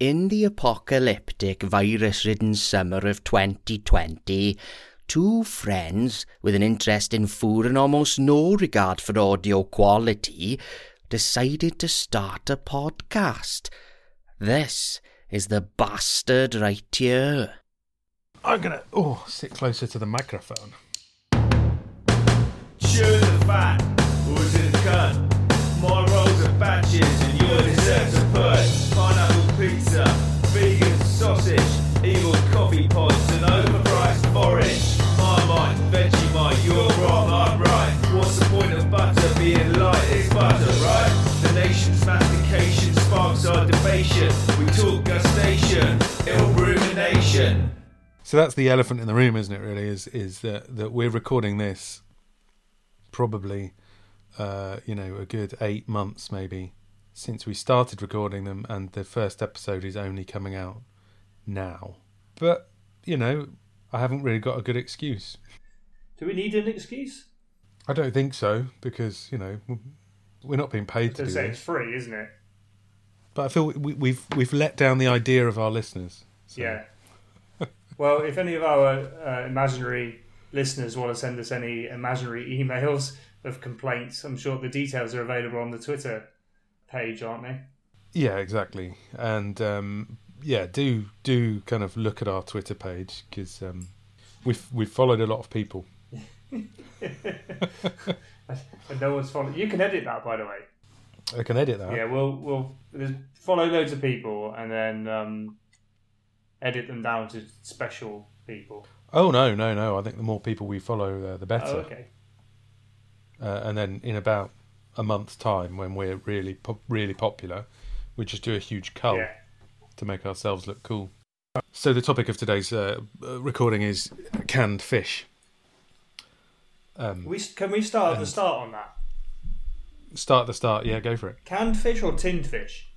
In the apocalyptic virus ridden summer of 2020, two friends with an interest in food and almost no regard for audio quality decided to start a podcast. This is the bastard right here. I'm gonna oh sit closer to the microphone. Sure the fat, who's in the gun? My rolls are batches and your desserts are put. Light? It's butter, right? The nation's mastication sparks our debation. We talk gustation, ill rumination. So that's the elephant in the room, isn't it? Really, is is that that we're recording this probably uh, you know a good eight months maybe since we started recording them, and the first episode is only coming out now. But you know, I haven't really got a good excuse. Do we need an excuse? I don't think so because you know we're not being paid to do say it's free, isn't it? But I feel we, we've we've let down the idea of our listeners. So. Yeah. well, if any of our uh, imaginary listeners want to send us any imaginary emails of complaints, I'm sure the details are available on the Twitter page, aren't they? Yeah, exactly. And um, yeah, do do kind of look at our Twitter page because um, we've we've followed a lot of people. And no one's following. You can edit that, by the way. I can edit that. Yeah, we'll we'll there's- follow loads of people and then um, edit them down to special people. Oh no, no, no! I think the more people we follow, uh, the better. Oh, okay. uh, and then in about a month's time, when we're really po- really popular, we just do a huge cull Yeah. to make ourselves look cool. So the topic of today's uh, uh, recording is canned fish. Um, We can we start at the start on that? start at the start. Yeah, go for it. Canned fish or tinned fish?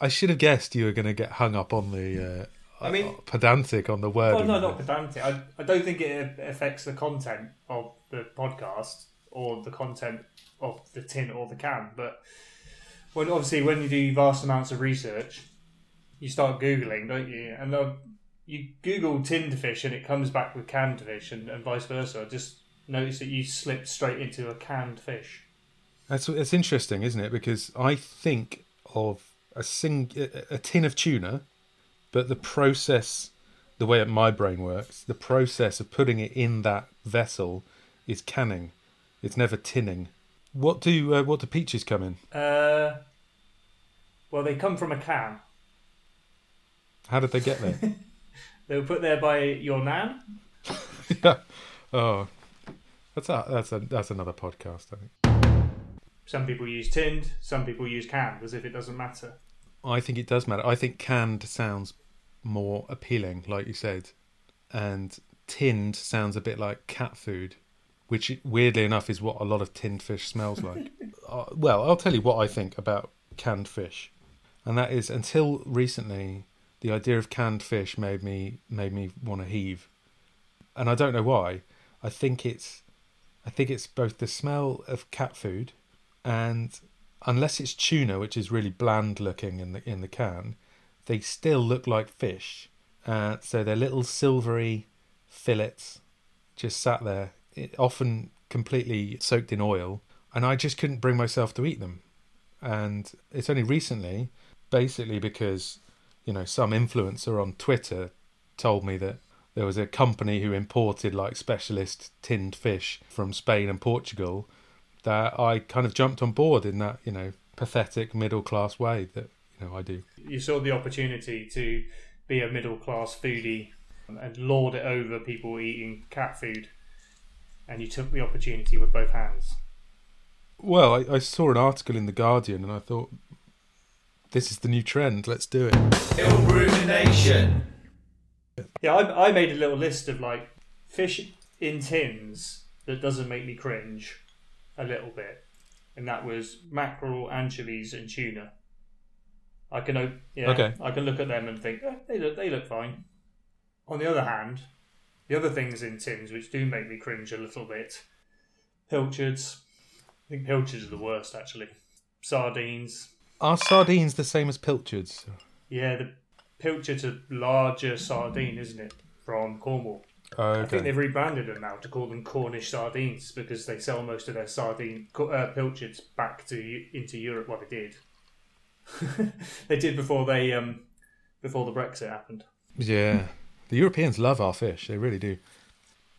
I should have guessed you were going to get hung up on the. Uh, I mean- pedantic on the word. Well, no, not pedantic. I, I don't think it affects the content of the podcast or the content of the tin or the can. But when obviously when you do vast amounts of research, you start googling, don't you? And uh, you Google tinned fish and it comes back with canned fish, and, and vice versa. Just noticed that you slipped straight into a canned fish. That's it's interesting, isn't it? Because I think of a sing a, a tin of tuna, but the process, the way my brain works, the process of putting it in that vessel is canning. It's never tinning. What do uh, what do peaches come in? Uh, well, they come from a can. How did they get there? They were put there by your nan. yeah. Oh, that's a, that's a, that's another podcast. I think. Some people use tinned, some people use canned, as if it doesn't matter. I think it does matter. I think canned sounds more appealing, like you said, and tinned sounds a bit like cat food, which weirdly enough is what a lot of tinned fish smells like. uh, well, I'll tell you what I think about canned fish, and that is until recently, the idea of canned fish made me made me want to heave, and I don't know why. I think it's, I think it's both the smell of cat food, and unless it's tuna, which is really bland looking in the in the can, they still look like fish. Uh, so they're little silvery fillets, just sat there, it, often completely soaked in oil, and I just couldn't bring myself to eat them. And it's only recently, basically because you know some influencer on Twitter told me that there was a company who imported like specialist tinned fish from Spain and Portugal that I kind of jumped on board in that, you know, pathetic middle class way that, you know, I do. You saw the opportunity to be a middle class foodie and lord it over people eating cat food, and you took the opportunity with both hands. Well, I, I saw an article in The Guardian and I thought, this is the new trend, let's do it. Ill rumination. Yeah, I, I made a little list of like fish in tins that doesn't make me cringe a little bit, and that was mackerel, anchovies, and tuna. I can yeah, Okay. I can look at them and think eh, they look they look fine. On the other hand, the other things in tins which do make me cringe a little bit, pilchards. I think pilchards are the worst actually. Sardines. Are sardines the same as pilchards? Yeah, the pilchard's a larger sardine, isn't it, from Cornwall? I think they've rebranded them now to call them Cornish sardines because they sell most of their sardine uh, pilchards back to into Europe. What they did, they did before they um before the Brexit happened. Yeah, the Europeans love our fish. They really do.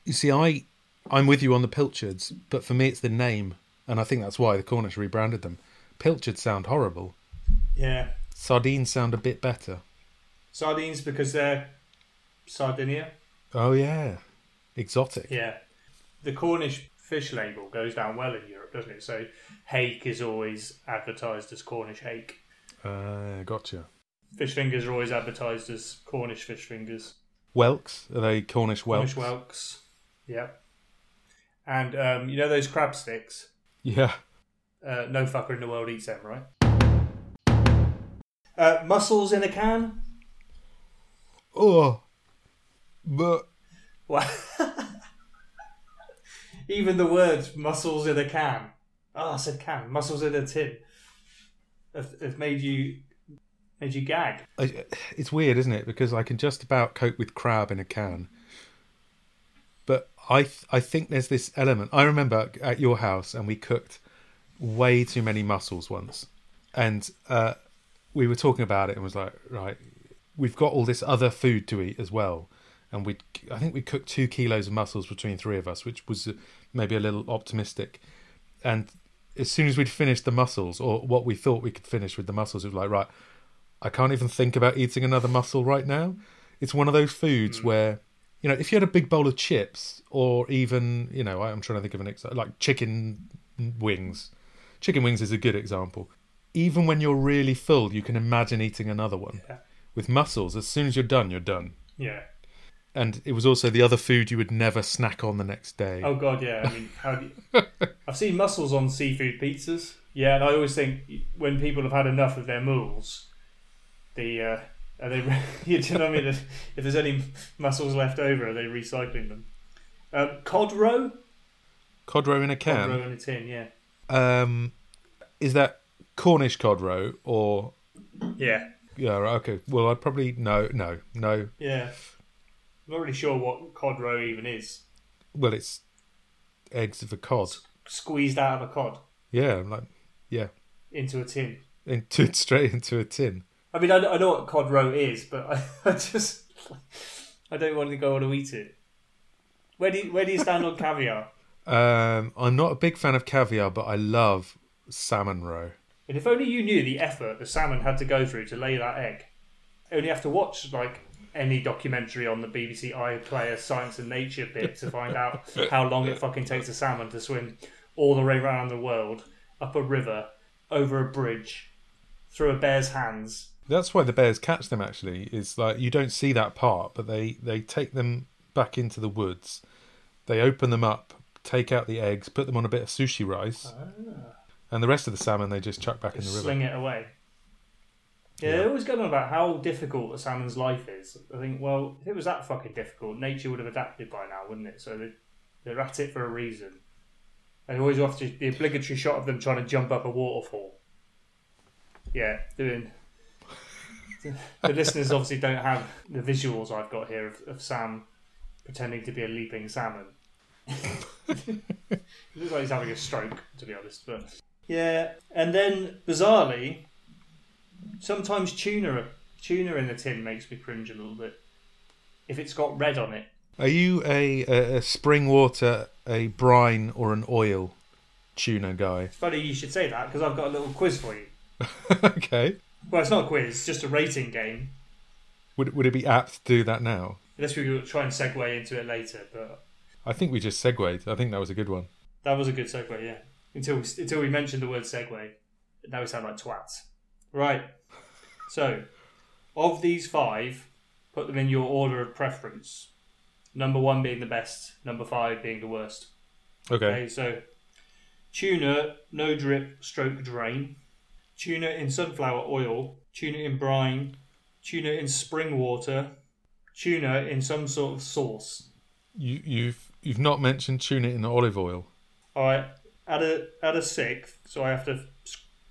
You see, I I'm with you on the pilchards, but for me it's the name, and I think that's why the Cornish rebranded them. Pilchards sound horrible. Yeah, Sardines sound a bit better. Sardines because they're Sardinia. Oh yeah, exotic. Yeah, the Cornish fish label goes down well in Europe, doesn't it? So hake is always advertised as Cornish hake. Uh, gotcha. Fish fingers are always advertised as Cornish fish fingers. Whelks are they Cornish whelks? Cornish whelks. Yep. And um, you know those crab sticks? Yeah. Uh, no fucker in the world eats them, right? Uh, mussels in a can? Oh, but What? Even the words mussels in a can. Oh, I said can. Mussels in a tin. Have, have made you made you gag. I, it's weird, isn't it? Because I can just about cope with crab in a can, but I th- I think there's this element. I remember at your house, and we cooked way too many mussels once, and uh, we were talking about it, and was like, right, we've got all this other food to eat as well, and we I think we cooked two kilos of mussels between three of us, which was uh, maybe a little optimistic, and as soon as we'd finished the mussels, or what we thought we could finish with the mussels, it was like, right, I can't even think about eating another mussel right now. It's one of those foods where, you know, if you had a big bowl of chips, or even, you know, I'm trying to think of an example, like chicken wings. Chicken wings is a good example. Even when you're really full, you can imagine eating another one. Yeah. With mussels, as soon as you're done, you're done. Yeah. And it was also the other food you would never snack on the next day. Oh god, yeah. I mean, how do you... I've seen mussels on seafood pizzas. Yeah, and I always think when people have had enough of their mussels, the uh, are they? you know what I mean? If if there's any mussels left over, are they recycling them? Um, cod roe, Cod roe in a can. cod roe in a tin. Yeah, Um, is that Cornish cod roe or yeah, yeah? right, Okay. Well, I'd probably no, no, no. yeah. I'm not really sure what cod roe even is. Well, it's eggs of a cod. Squeezed out of a cod Yeah, I'm like yeah, into a tin. into straight into a tin. I mean, I, I know what cod roe is, but I, I just I don't want to go on to eat it. Where do you, where do you stand on caviar? Um, I'm not a big fan of caviar, but I love salmon roe. And if only you knew the effort the salmon had to go through to lay that egg. Only have to watch like any documentary on the BBC iPlayer Science and Nature bit to find out how long it fucking takes a salmon to swim all the way around the world, up a river, over a bridge, through a bear's hands. That's why the bears catch them. Actually, is like you don't see that part, but they they take them back into the woods. They open them up, take out the eggs, put them on a bit of sushi rice, ah. And the rest of the salmon they just chuck back in the river. Sling it away. Yeah, Yeah. they always go on about how difficult a salmon's life is. I think, well, if it was that fucking difficult, nature would have adapted by now, wouldn't it? So they, they're at it for a reason. And always after the obligatory shot of them trying to jump up a waterfall. Yeah, doing. the listeners obviously don't have the visuals I've got here of, of Sam pretending to be a leaping salmon. it looks like he's having a stroke, to be honest. But yeah, and then bizarrely, sometimes tuna tuna in the tin makes me cringe a little bit if it's got red on it. Are you a, a, a spring water, a brine, or an oil tuna guy? It's funny you should say that because I've got a little quiz for you. okay. Well, it's not a quiz, it's just a rating game. Would would it be apt to do that now? Unless we could try and segue into it later, but I think we just segued. I think that was a good one. that was a good segue, yeah. Until we, until we mentioned the word segue, now we sound like twats. Right. So, of these five, put them in your order of preference. Number one being the best, number five being the worst. Okay. Okay, so tuna, no drip, stroke drain. Tuna in sunflower oil. Tuna in brine. Tuna in spring water. Tuna in some sort of sauce. You you've you've not mentioned tuna in the olive oil. All right, add a add a sixth, so I have to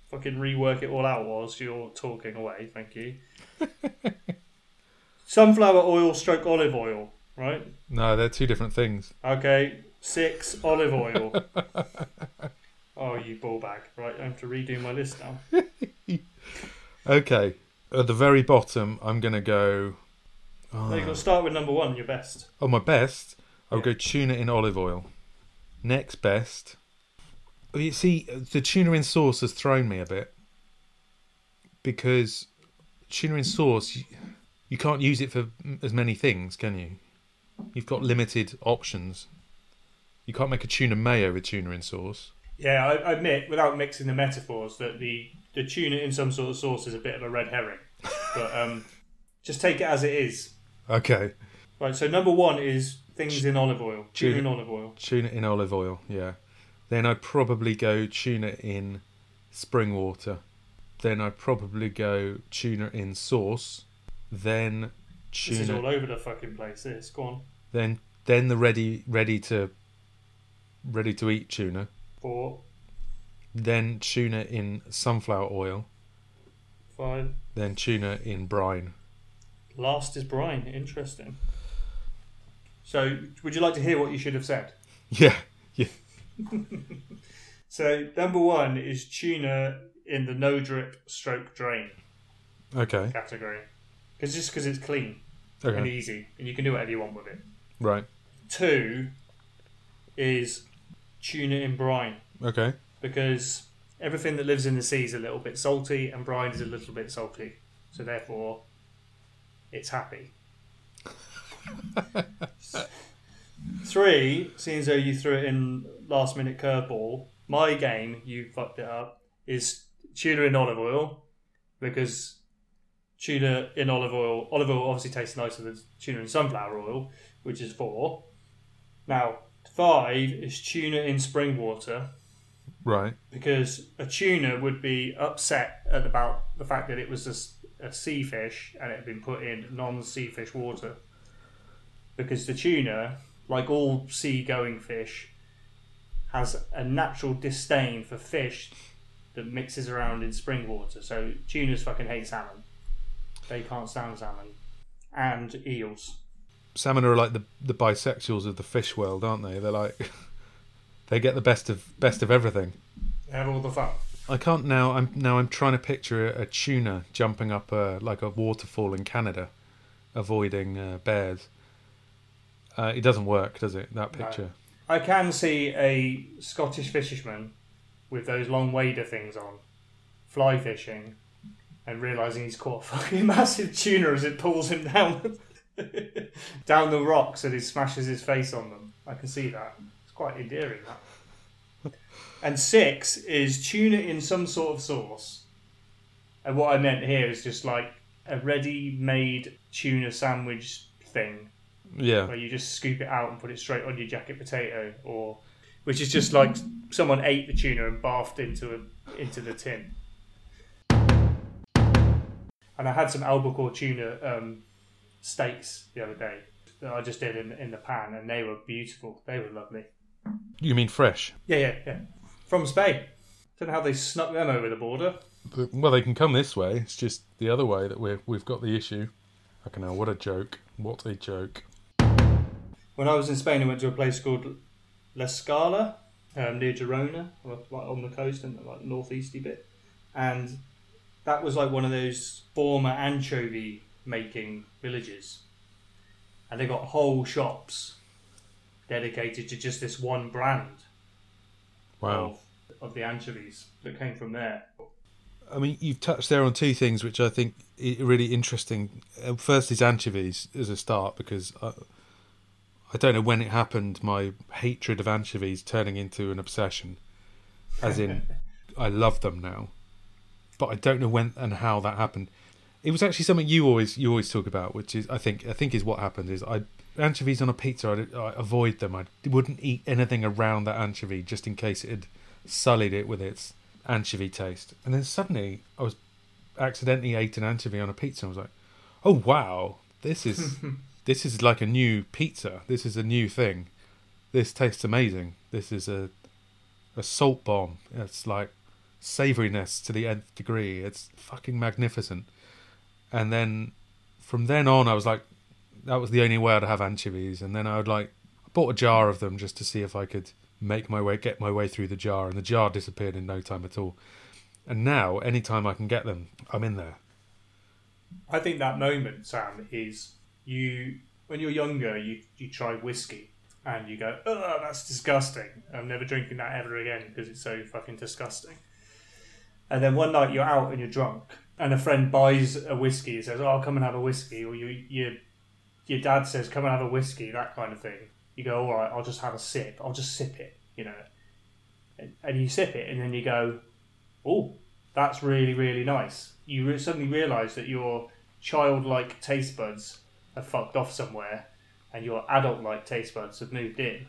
fucking rework it all out whilst you're talking away. Thank you. sunflower oil stroke olive oil, right? No, they're two different things. Okay, six olive oil. oh, you ball bag! Right, I have to redo my list now. Okay, at the very bottom, I'm gonna go. No, you've got to ah. start with number one, your best. Oh, my best. I'll Yeah. go tuna in olive oil. Next best. You see, the tuna in sauce has thrown me a bit because tuna in sauce, you, you can't use it for as many things, can you? You've got limited options. You can't make a tuna mayo with tuna in sauce. Yeah, I, I admit, without mixing the metaphors, that the the tuna in some sort of sauce is a bit of a red herring. But um, just take it as it is. Okay, Right. So number one is things in olive oil. Tuna in olive oil. tuna in olive oil, yeah. Then I'd probably go tuna in spring water. Then I'd probably go tuna in sauce. Then This is tuna. all over the fucking place. This. Go on. Then then the ready ready to ready to eat tuna. Four, Then tuna in sunflower oil. five. Then tuna in brine. Last is brine. Interesting. So, would you like to hear what you should have said? Yeah, yeah. So, number one is tuna in the no drip stroke drain Okay. category. Because just because it's clean and easy, and you can do whatever you want with it. Right. Two is tuna in brine Okay. because everything that lives in the sea is a little bit salty, and brine is a little bit salty. So therefore, it's happy. Three, seeing as though you threw it in last minute curveball, my game, you fucked it up, is tuna in olive oil because tuna in olive oil, olive oil obviously tastes nicer than tuna in sunflower oil, which is four. Now, five is tuna in spring water Right. because a tuna would be upset at about the fact that it was a sea fish and it had been put in non-sea fish water. Because the tuna, like all sea-going fish, has a natural disdain for fish that mixes around in spring water. So tunas fucking hate salmon. They can't stand salmon. And eels. Salmon are like the the bisexuals of the fish world, aren't they? They're like they get the best of best of everything. They have all the fun. I can't now. I'm now. I'm trying to picture a, a tuna jumping up a like a waterfall in Canada, avoiding uh, bears. Uh, it doesn't work, does it? That No. I can see a Scottish fisherman with those long wader things on, fly fishing, and realizing he's caught a fucking massive tuna as it pulls him down down the rocks and he smashes his face on them. I can see that. It's quite endearing. That. And six is tuna in some sort of sauce. And what I meant here is just like a ready-made tuna sandwich thing Yeah. where you just scoop it out and put it straight on your jacket potato, or which is just like someone ate the tuna and bathed into a, into the tin. And I had some albacore tuna um, steaks the other day that I just did in, in the pan, and they were beautiful. They were lovely. You mean fresh? Yeah, yeah, yeah. From Spain. Don't know how they snuck them over the border. Well, they can come this way. It's just the other way that we've we've got the issue. Fucking hell! What a joke! What a joke! When I was in Spain, I went to a place called L'Escala um, near Girona, like on the coast and like northeasty bit, and that was like one of those former anchovy making villages, and they got whole shops dedicated to just this one brand Wow. of, of the anchovies that came from there. I mean, you've touched there on two things which I think are really interesting. Uh, First is anchovies as a start because I, I don't know when it happened. My hatred of anchovies turning into an obsession, as in I love them now, but I don't know when and how that happened. It was actually something you always you always talk about, which is I think I think is what happened is I anchovies on a pizza I'd, I avoid them. I wouldn't eat anything around that anchovy just in case it had sullied it with its anchovy taste. And then suddenly I was accidentally ate an anchovy on a pizza. and I was like, oh wow, this is this is like a new pizza. This is a new thing. This tastes amazing. This is a a salt bomb. It's like savouriness to the nth degree. It's fucking magnificent. And then from then on, I was like, that was the only way I'd have anchovies, and then I would like I bought a jar of them just to see if I could make my way, get my way through the jar, and the jar disappeared in no time at all. And now, anytime I can get them, I'm in there. I think that moment, Sam, is you when you're younger, you you try whiskey and you go, "Oh, that's disgusting. I'm never drinking that ever again because it's so fucking disgusting." And then one night you're out and you're drunk, and a friend buys a whiskey and says, "Oh, come and have a whiskey," or you your your dad says, "Come and have a whiskey," that kind of thing. You go, "All right, I'll just have a sip. I'll just sip it," you know. And, and you sip it, and then you go, "Oh, that's really really nice." You re- suddenly realise that your childlike taste buds have fucked off somewhere, and your adult-like taste buds have moved in,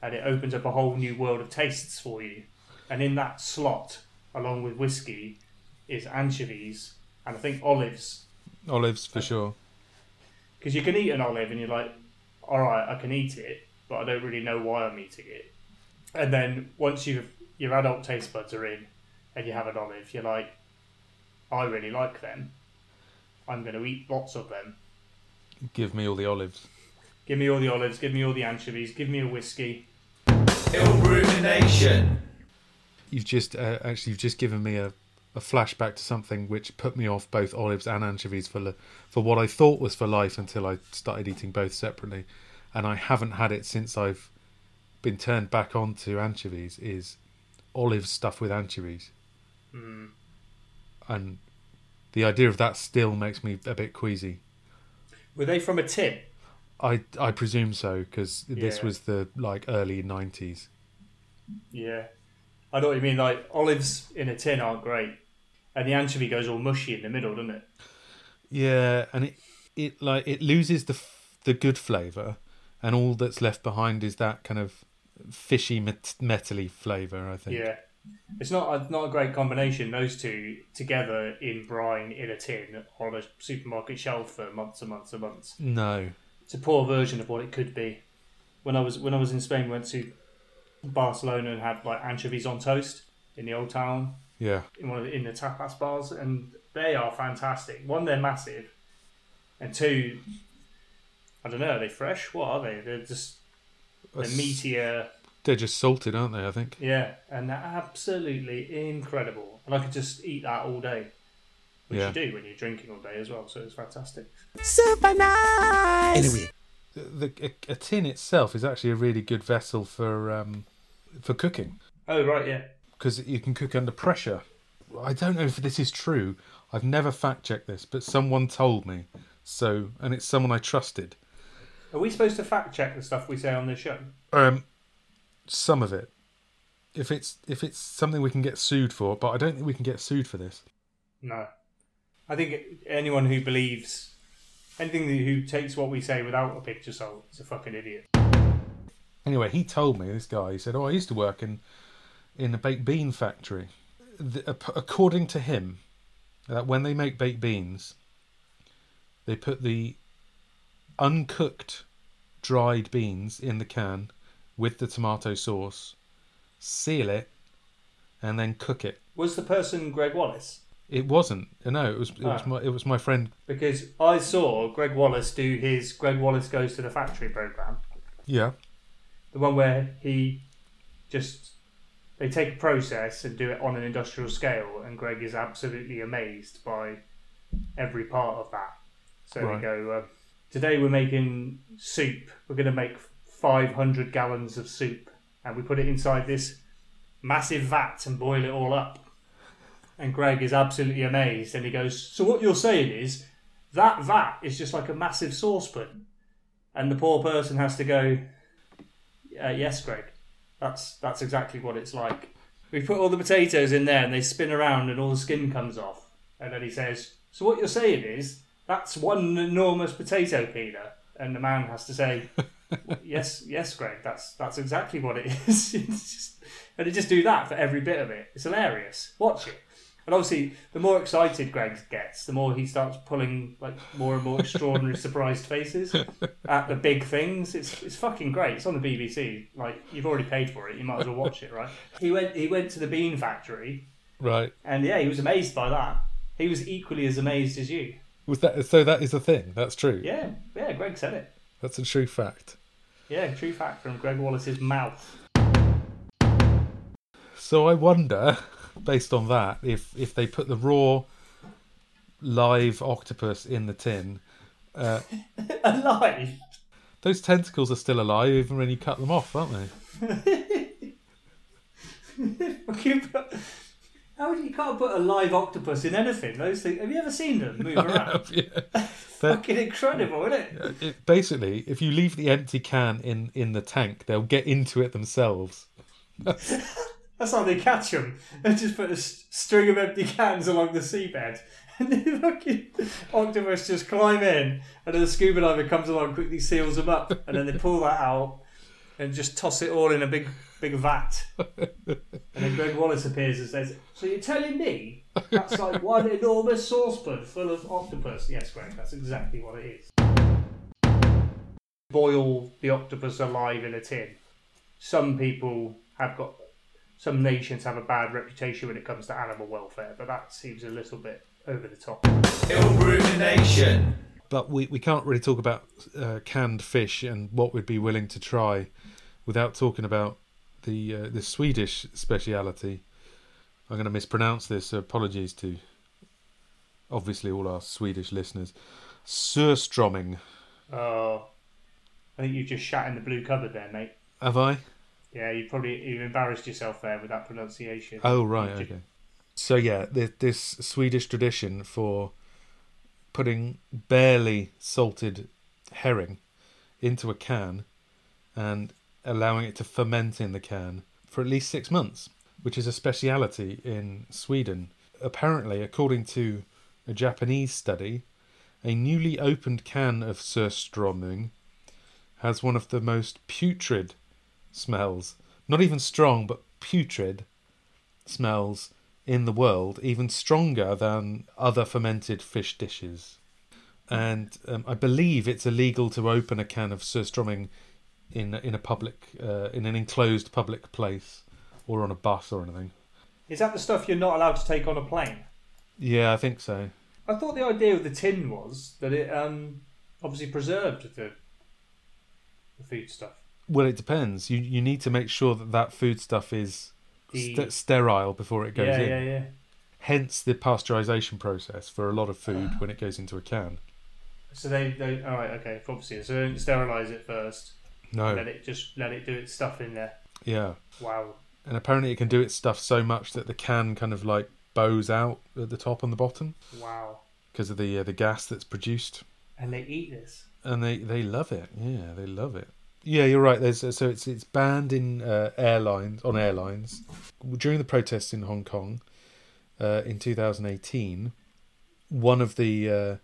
and it opens up a whole new world of tastes for you. And in that slot, along with whiskey, is anchovies and I think olives, Olives for sure. because you can eat an olive and you're like, all right, I can eat it, but I don't really know why I'm eating it. And then once you've your adult taste buds are in, and you have an olive, you're like, I really like them. I'm going to eat lots of them. Give me all the olives. Give me all the olives, give me all the anchovies, give me a whiskey. Ill rumination. You've just uh, actually you've just given me a, a flashback to something which put me off both olives and anchovies for for what I thought was for life until I started eating both separately, and I haven't had it since I've been turned back on to anchovies. Is olives stuffed with anchovies, and the idea of that still makes me a bit queasy. Were they from a tin? I I presume so because this Yeah. was the like early nineties. Yeah. I know what you mean. Like, olives in a tin aren't great. And the anchovy goes all mushy in the middle, doesn't it? Yeah, and it it like it loses the f- the good flavour, and all that's left behind is that kind of fishy met- metally flavour. I think. Yeah. It's not a, not a great combination, those two together in brine in a tin on a supermarket shelf for months and months and months. No. It's a poor version of what it could be. When I was when I was in Spain, went to Barcelona and had like anchovies on toast in the old town Yeah. in one of the, in the tapas bars, and they are fantastic. One, they're massive, and two, I don't know, are they fresh? What are they? They're just they're meatier, They're just salted, aren't they? I think. yeah, and they're absolutely incredible. And I could just eat that all day, which Yeah. you do when you're drinking all day as well. So it's fantastic. Super nice. Anyway, the, the a, a tin itself is actually a really good vessel for um, for cooking Oh right, yeah. because you can cook under pressure. I don't know if this is true. I've never fact checked this, but someone told me. So, and it's someone I trusted. Are we supposed to fact check the stuff we say on this show? Um, some of it. If it's if it's something we can get sued for, but I don't think we can get sued for this. No. I think anyone who believes anything who takes what we say without a picture salt is a fucking idiot. Anyway, he told me this guy. He said, "Oh, I used to work in in a baked bean factory." The, according to him, that when they make baked beans, they put the uncooked dried beans in the can with the tomato sauce, seal it, and then cook it. Was the person Gregg Wallace? It wasn't. No, it was. It was Ah. my. It was my friend. Because I saw Gregg Wallace do his Gregg Wallace Goes to the Factory program. Yeah. The one where he just they take a process and do it on an industrial scale, and Gregg is absolutely amazed by every part of that. So Right. they go, uh, today we're making soup. We're going to make 500 gallons of soup, and we put it inside this massive vat and boil it all up. And Gregg is absolutely amazed, and he goes, "So what you're saying is that vat is just like a massive saucepan?" And the poor person has to go, uh, yes, Gregg. That's that's exactly what it's like. We put all the potatoes in there and they spin around and all the skin comes off. And then he says, So what you're saying is that's one enormous potato peeler and the man has to say Yes, yes, Gregg, that's that's exactly what it is. Just, and they just do that for every bit of it. It's hilarious. Watch it. And obviously, the more excited Gregg gets, the more he starts pulling like more and more extraordinary surprised faces at the big things. It's it's fucking great. It's on the BBC. Like you've already paid for it, you might as well watch it, right? He went he went to the bean factory, Right. and yeah, he was amazed by that. He was equally as amazed as you. Was that so? That is a thing. That's true. Yeah, yeah. Gregg said it. That's a true fact. Yeah, true fact from Gregg Wallace's mouth. So I wonder, based on that, if if they put the raw live octopus in the tin, uh, Alive. those tentacles are still alive even when you cut them off, aren't they? How do you can't put a live octopus in anything? Those things. Have you ever seen them move around? yeah. They're- Fucking incredible, isn't it? it, basically, if you leave the empty can in in the tank, they'll get into it themselves. That's how they catch them. They just put a string of empty cans along the seabed, and the fucking octopus just climb in, and then the scuba diver comes along, quickly seals them up, and then they pull that out and just toss it all in a big, big vat. And then Gregg Wallace appears and says, "So you're telling me that's like one enormous saucepan full of octopus?" Yes, Gregg, that's exactly what it is. Boil the octopus alive in a tin. Some people have got some nations have a bad reputation when it comes to animal welfare, but that seems a little bit over the top. Ill rumination. But we, we can't really talk about uh, canned fish and what we'd be willing to try without talking about the uh, the Swedish speciality. I'm going to mispronounce this. So apologies to obviously all our Swedish listeners. Surströmming. Oh, I think you just shat in the blue cupboard there, mate. Have I? Yeah, you probably you embarrassed yourself there with that pronunciation. Oh right, You okay. So yeah, th- this Swedish tradition for putting barely salted herring into a can and allowing it to ferment in the can for at least six months, which is a speciality in Sweden. Apparently, according to a Japanese study, a newly opened can of surströmming has one of the most putrid smells. Not even strong, but putrid smells in the world, even stronger than other fermented fish dishes. And um, I believe it's illegal to open a can of surströmming in in a public uh, in an enclosed public place or on a bus or anything. Is that the stuff you're not allowed to take on a plane? Yeah, I think so. I thought the idea of the tin was that it um, obviously preserved the the food stuff. Well, it depends. You you need to make sure that that food stuff is The- st- sterile before it goes yeah, in. yeah, yeah. Hence the pasteurization process for a lot of food when it goes into a can. So they, they all right, okay, obviously. So they don't sterilize it first. No, Let it just let it do its stuff in there. yeah. Wow. and apparently it can do its stuff so much that the can kind of like bows out at the top and the bottom Wow. because of the uh, the gas that's produced, And they eat this. and they they love it. Yeah, they love it. Yeah, you're right. There's so it's it's banned in uh, airlines on airlines during the protests in Hong Kong uh, in 2018. One of the uh,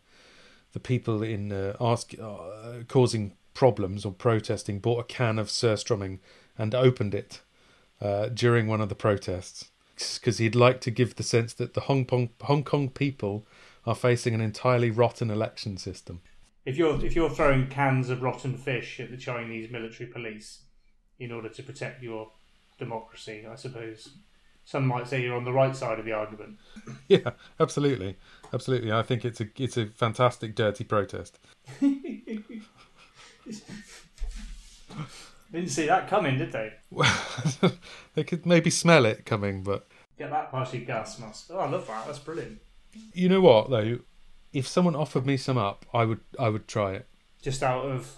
the people in uh, ask uh, causing problems or protesting bought a can of surströmming and opened it uh, during one of the protests because he'd like to give the sense that the Hong Kong Hong Kong people are facing an entirely rotten election system. If you're if you're throwing cans of rotten fish at the Chinese military police in order to protect your democracy, I suppose some might say you're on the right side of the argument. Yeah, absolutely, absolutely. I think it's a it's a fantastic dirty protest. Didn't see that coming, did they? Well, they could maybe smell it coming, but Get that past your gas mask. Oh, I love that. That's brilliant. you know what though? If someone offered me some up, I would I would try it. Just out of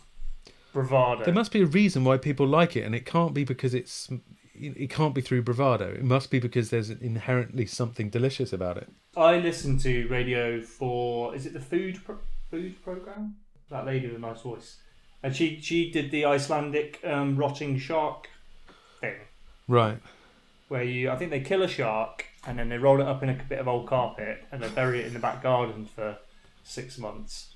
bravado. There must be a reason why people like it, and it can't be because it's it can't be through bravado. It must be because there's inherently something delicious about it. I listen to Radio Four is it the food pro- food program? That lady with a nice voice, and she she did the Icelandic um, rotting shark thing, Right. where you I think they kill a shark and then they roll it up in a bit of old carpet and they bury it in the back garden for six months,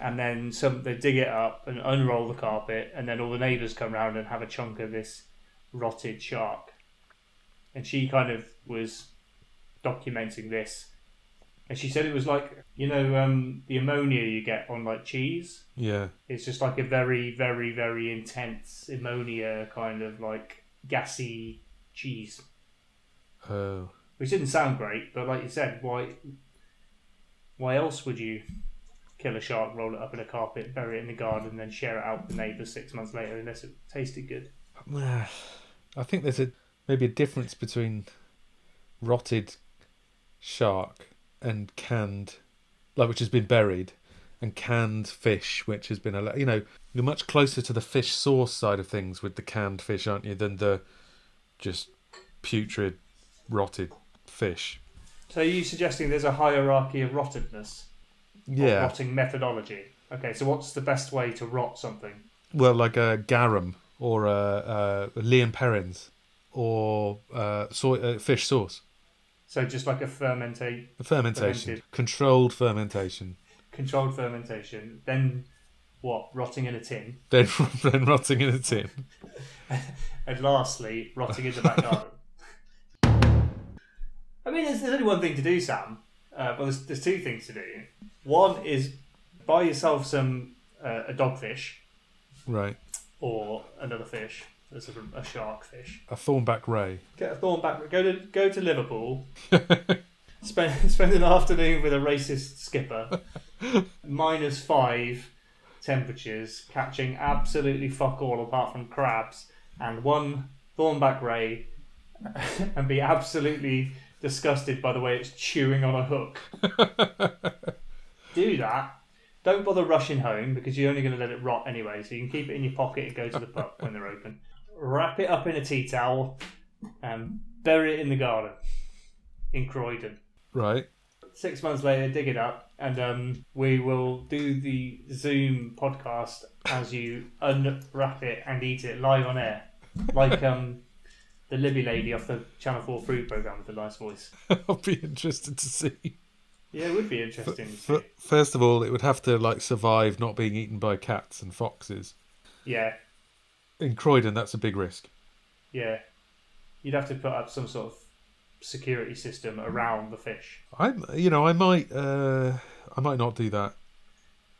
and then some they dig it up and unroll the carpet, and then all the neighbours come round and have a chunk of this rotted shark, and she kind of was documenting this and she said it was like you know um, the ammonia you get on like cheese Yeah. it's just like a very very very intense ammonia kind of like gassy cheese Oh. which didn't sound great but like you said why why else would you kill a shark, roll it up in a carpet, bury it in the garden, and then share it out with the neighbours six months later unless it tasted good. I think there's a maybe a difference between rotted shark and canned, like which has been buried, and canned fish, which has been a you know you're much closer to the fish sauce side of things with the canned fish, aren't you, than the just putrid, rotted fish. So are you suggesting there's a hierarchy of rottedness? Yeah, rotting methodology. Okay, so what's the best way to rot something? well, like a garum or a, a Lea and Perrins or uh, soy, uh, fish sauce. So just like a fermentate, Fermentation, Fermented. controlled fermentation, controlled fermentation, then what? Rotting in a tin, then then rotting in a tin. and lastly, rotting in the back garden. I mean, there's, there's only one thing to do, Sam. Uh, well, there's, there's two things to do. One is buy yourself some uh, a dogfish Right, or another fish. There's a, a shark fish. a thornback ray. Get a thornback. Go to go to Liverpool. spend spend an afternoon with a racist skipper. minus five temperatures, catching absolutely fuck all apart from crabs and one thornback ray, and be absolutely disgusted by the way it's chewing on a hook. Do that. Don't bother rushing home because you're only going to let it rot anyway. So you can keep it in your pocket and go to the pub when they're open. Wrap it up in a tea towel and bury it in the garden in Croydon. Right. Six months later, dig it up, and um, we will do the Zoom podcast as you unwrap it and eat it live on air, like um, the Libby lady off the Channel Four food program with the nice voice. I'll be interested to see. Yeah, it would be interesting. to F- first of all, it would have to like survive not being eaten by cats and foxes. Yeah, In Croydon, that's a big risk. yeah. You'd have to put up some sort of security system around the fish. I, you know, I might, uh, I might not do that.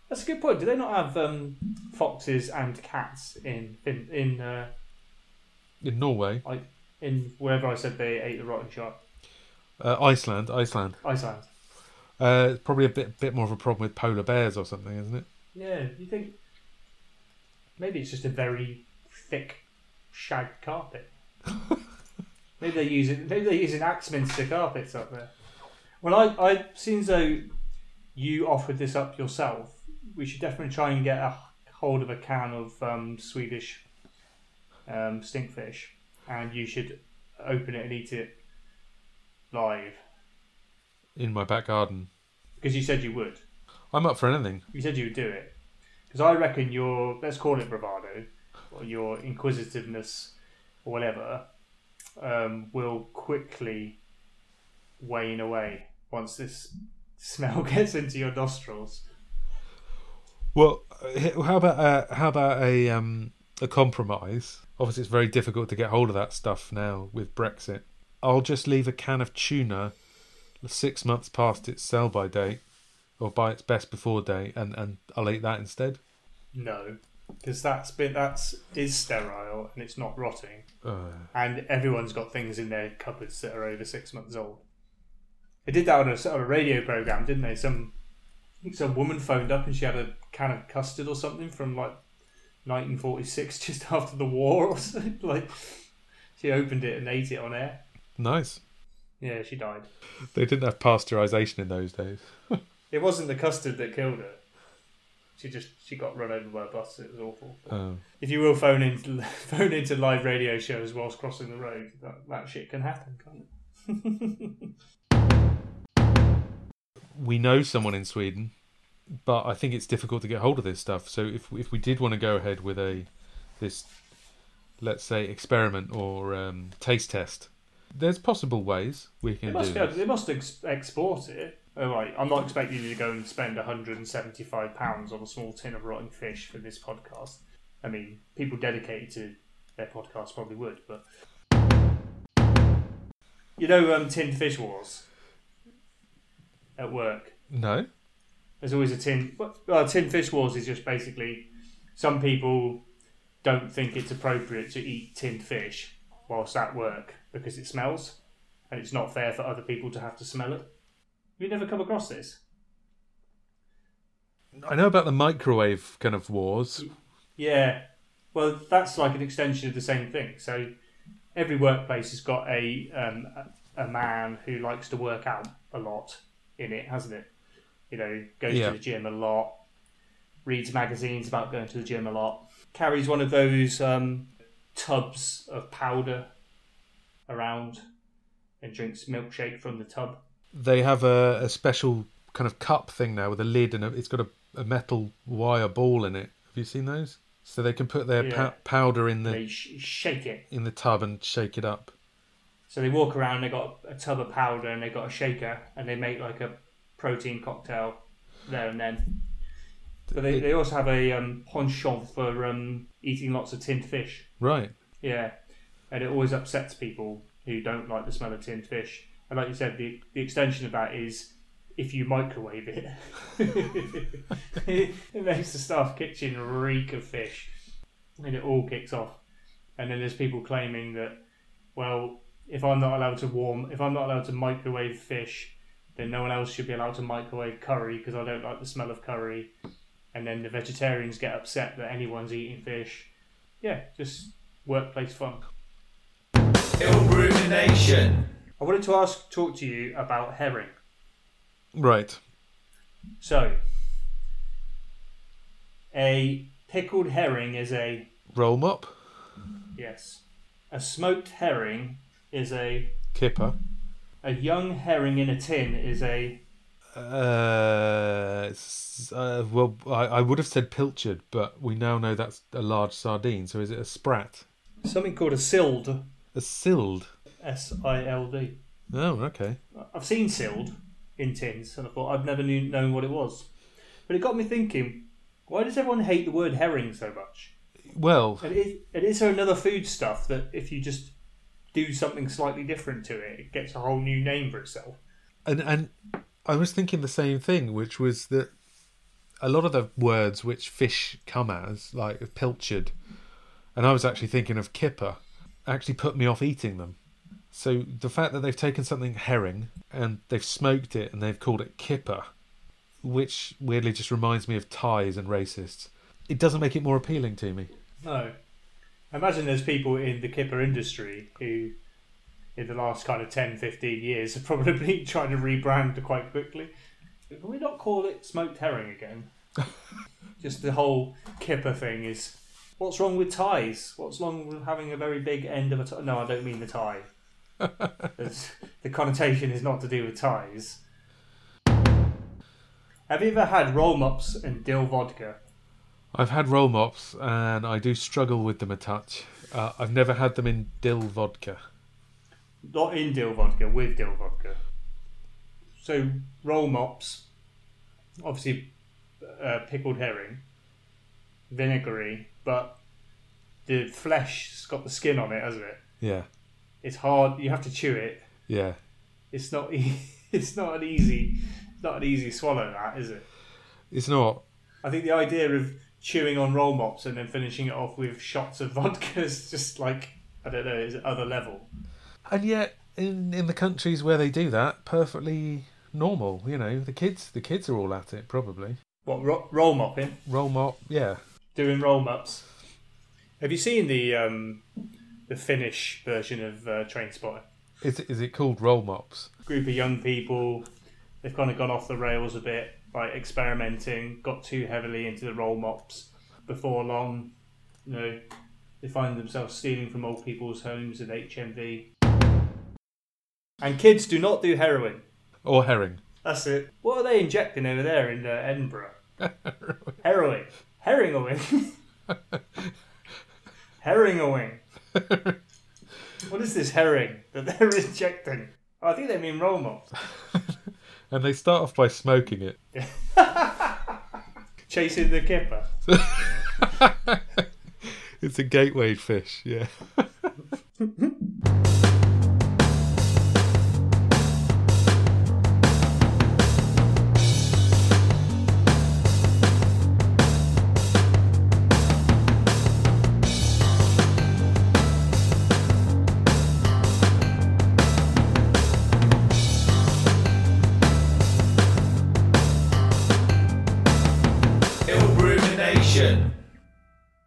That's a good point. Do they not have um, foxes and cats in in in, uh, In Norway, in wherever I said they ate the rotten shark? uh, Iceland, Iceland, Iceland. uh, it's probably a bit, bit more of a problem with polar bears or something, isn't it? Yeah, you think maybe it's just a very thick shag carpet. maybe they're using maybe they're using Axminster carpets up there. Well, I I seems though you offered this up yourself. We should definitely try and get a hold of a can of um, Swedish um, stinkfish, and you should open it and eat it live In my back garden, because you said you would. I'm up for anything. You said you would do it. Because I reckon your, let's call it bravado, or your inquisitiveness, or whatever, um, will quickly wane away once this smell gets into your nostrils. Well, how about uh, how about a um, a compromise? Obviously, it's very difficult to get hold of that stuff now with Brexit. I'll just leave a can of tuna six months past its sell by date or by its best before date, and, and I'll eat that instead. No, because that's been that's is sterile and it's not rotting, Uh, and everyone's got things in their cupboards that are over six months old. They did that on a, on a radio program, didn't they? Some I think some woman phoned up and she had a can of custard or something from like 1946, just after the war or something. Like she opened it and ate it on air. nice. Yeah, she died. They didn't have pasteurization in those days. It wasn't the custard that killed her. She just she got run over by a bus. It was awful. Um, If you will phone in phone into live radio shows whilst crossing the road, that, that shit can happen, can't it? we know someone in Sweden, but I think it's difficult to get hold of this stuff. So if if we did want to go ahead with a this, let's say, experiment or um, taste test, there's possible ways we They can must, do. be able, they must ex- export it. Oh, right. I'm not expecting you to go and spend 175 pounds on a small tin of rotting fish for this podcast. I mean, people dedicated to their podcast probably would, but you know, um, tinned fish wars at work. No, There's always a tin. Well, well, tin fish wars is just basically some people don't think it's appropriate to eat tinned fish whilst at work because it smells, and it's not fair for other people to have to smell it. You never come across this? I know about the microwave kind of wars. Yeah. Well, that's like an extension of the same thing. So every workplace has got a um, a a man who likes to work out a lot in it, hasn't it? You know, goes Yeah. to the gym a lot, reads magazines about going to the gym a lot, carries one of those um, tubs of powder around, and drinks milkshake from the tub. They have a, a special kind of cup thing now with a lid and a, it's got a, a metal wire ball in it. Have you seen those? So they can put their Yeah. pow- powder in the They sh- shake it. in the tub and shake it up. So they walk around, they got a tub of powder and they got a shaker, and they make like a protein cocktail there and then. But they, they also have a um, penchant for um, eating lots of tinned fish. Right. Yeah, and it always upsets people who don't like the smell of tinned fish. And like you said, the, the extension of that is if you microwave it, it makes the staff kitchen reek of fish, and it all kicks off. And then there's people claiming that, well, if I'm not allowed to warm, if I'm not allowed to microwave fish, then no one else should be allowed to microwave curry because I don't like the smell of curry. And then the vegetarians get upset that anyone's eating fish. Yeah, just workplace fun. Ill rumination. I wanted to ask, talk to you about herring. Right. So, a pickled herring is a Roll up. yes. A smoked herring is a Kipper. a young herring in a tin is a Uh, uh, well, I, I would have said pilchard, but we now know that's a large sardine. So is it a sprat? something called a sild. A sild? S I L D. Oh, okay. I've seen sild in tins, and I thought I've never knew, known what it was. But it got me thinking: Why does everyone hate the word herring so much? Well, And is, and is there another food stuff that if you just do something slightly different to it, it gets a whole new name for itself? and and I was thinking the same thing, which was that a lot of the words which fish come as, like pilchard, and I was actually thinking of kipper, actually put me off eating them. So the fact that they've taken something herring and they've smoked it and they've called it kipper, which weirdly just reminds me of ties and racists, it doesn't make it more appealing to me. No. I imagine there's people in the kipper industry who, in the last kind of 10, 15 years, have probably tried to rebrand quite quickly. Can we not call it smoked herring again? Just the whole kipper thing is. What's wrong with ties? What's wrong with having a very big end of a tie? No, I don't mean the tie. The connotation is not to do with ties. Have you ever had roll mops and dill vodka? I've had roll mops and I do struggle with them a touch. Uh, I've never had them in dill vodka. Not in dill vodka, with dill vodka. So roll mops, obviously uh, pickled herring, vinegary, but the flesh's got the skin on it, hasn't it? Yeah, It's hard. You have to chew it. yeah. It's not. E- it's not an easy. It's not an easy swallow. That is it. It's not. I think the idea of chewing on roll mops and then finishing it off with shots of vodka is just like I don't know. Is other level. And yet, in in the countries where they do that, perfectly normal. You know, the kids the kids are all at it probably. What ro- roll mopping? Roll mop, yeah. doing roll mops. Have you seen the um, the Finnish version of uh, Train Spotter? Is it, is it called roll mops? Group of young people, they've kind of gone off the rails a bit, like experimenting, got too heavily into the roll mops. Before long, you know, they find themselves stealing from old people's homes in HMV. And kids do not do heroin. Or herring? That's it. What are they injecting over there in uh, Edinburgh? Heroin. Herring-a-wing. Herring-a-wing. What is this herring that they're injecting? Oh, I think they mean roll mops. And they start off by smoking it. Chasing the kipper. It's a gateway fish, yeah.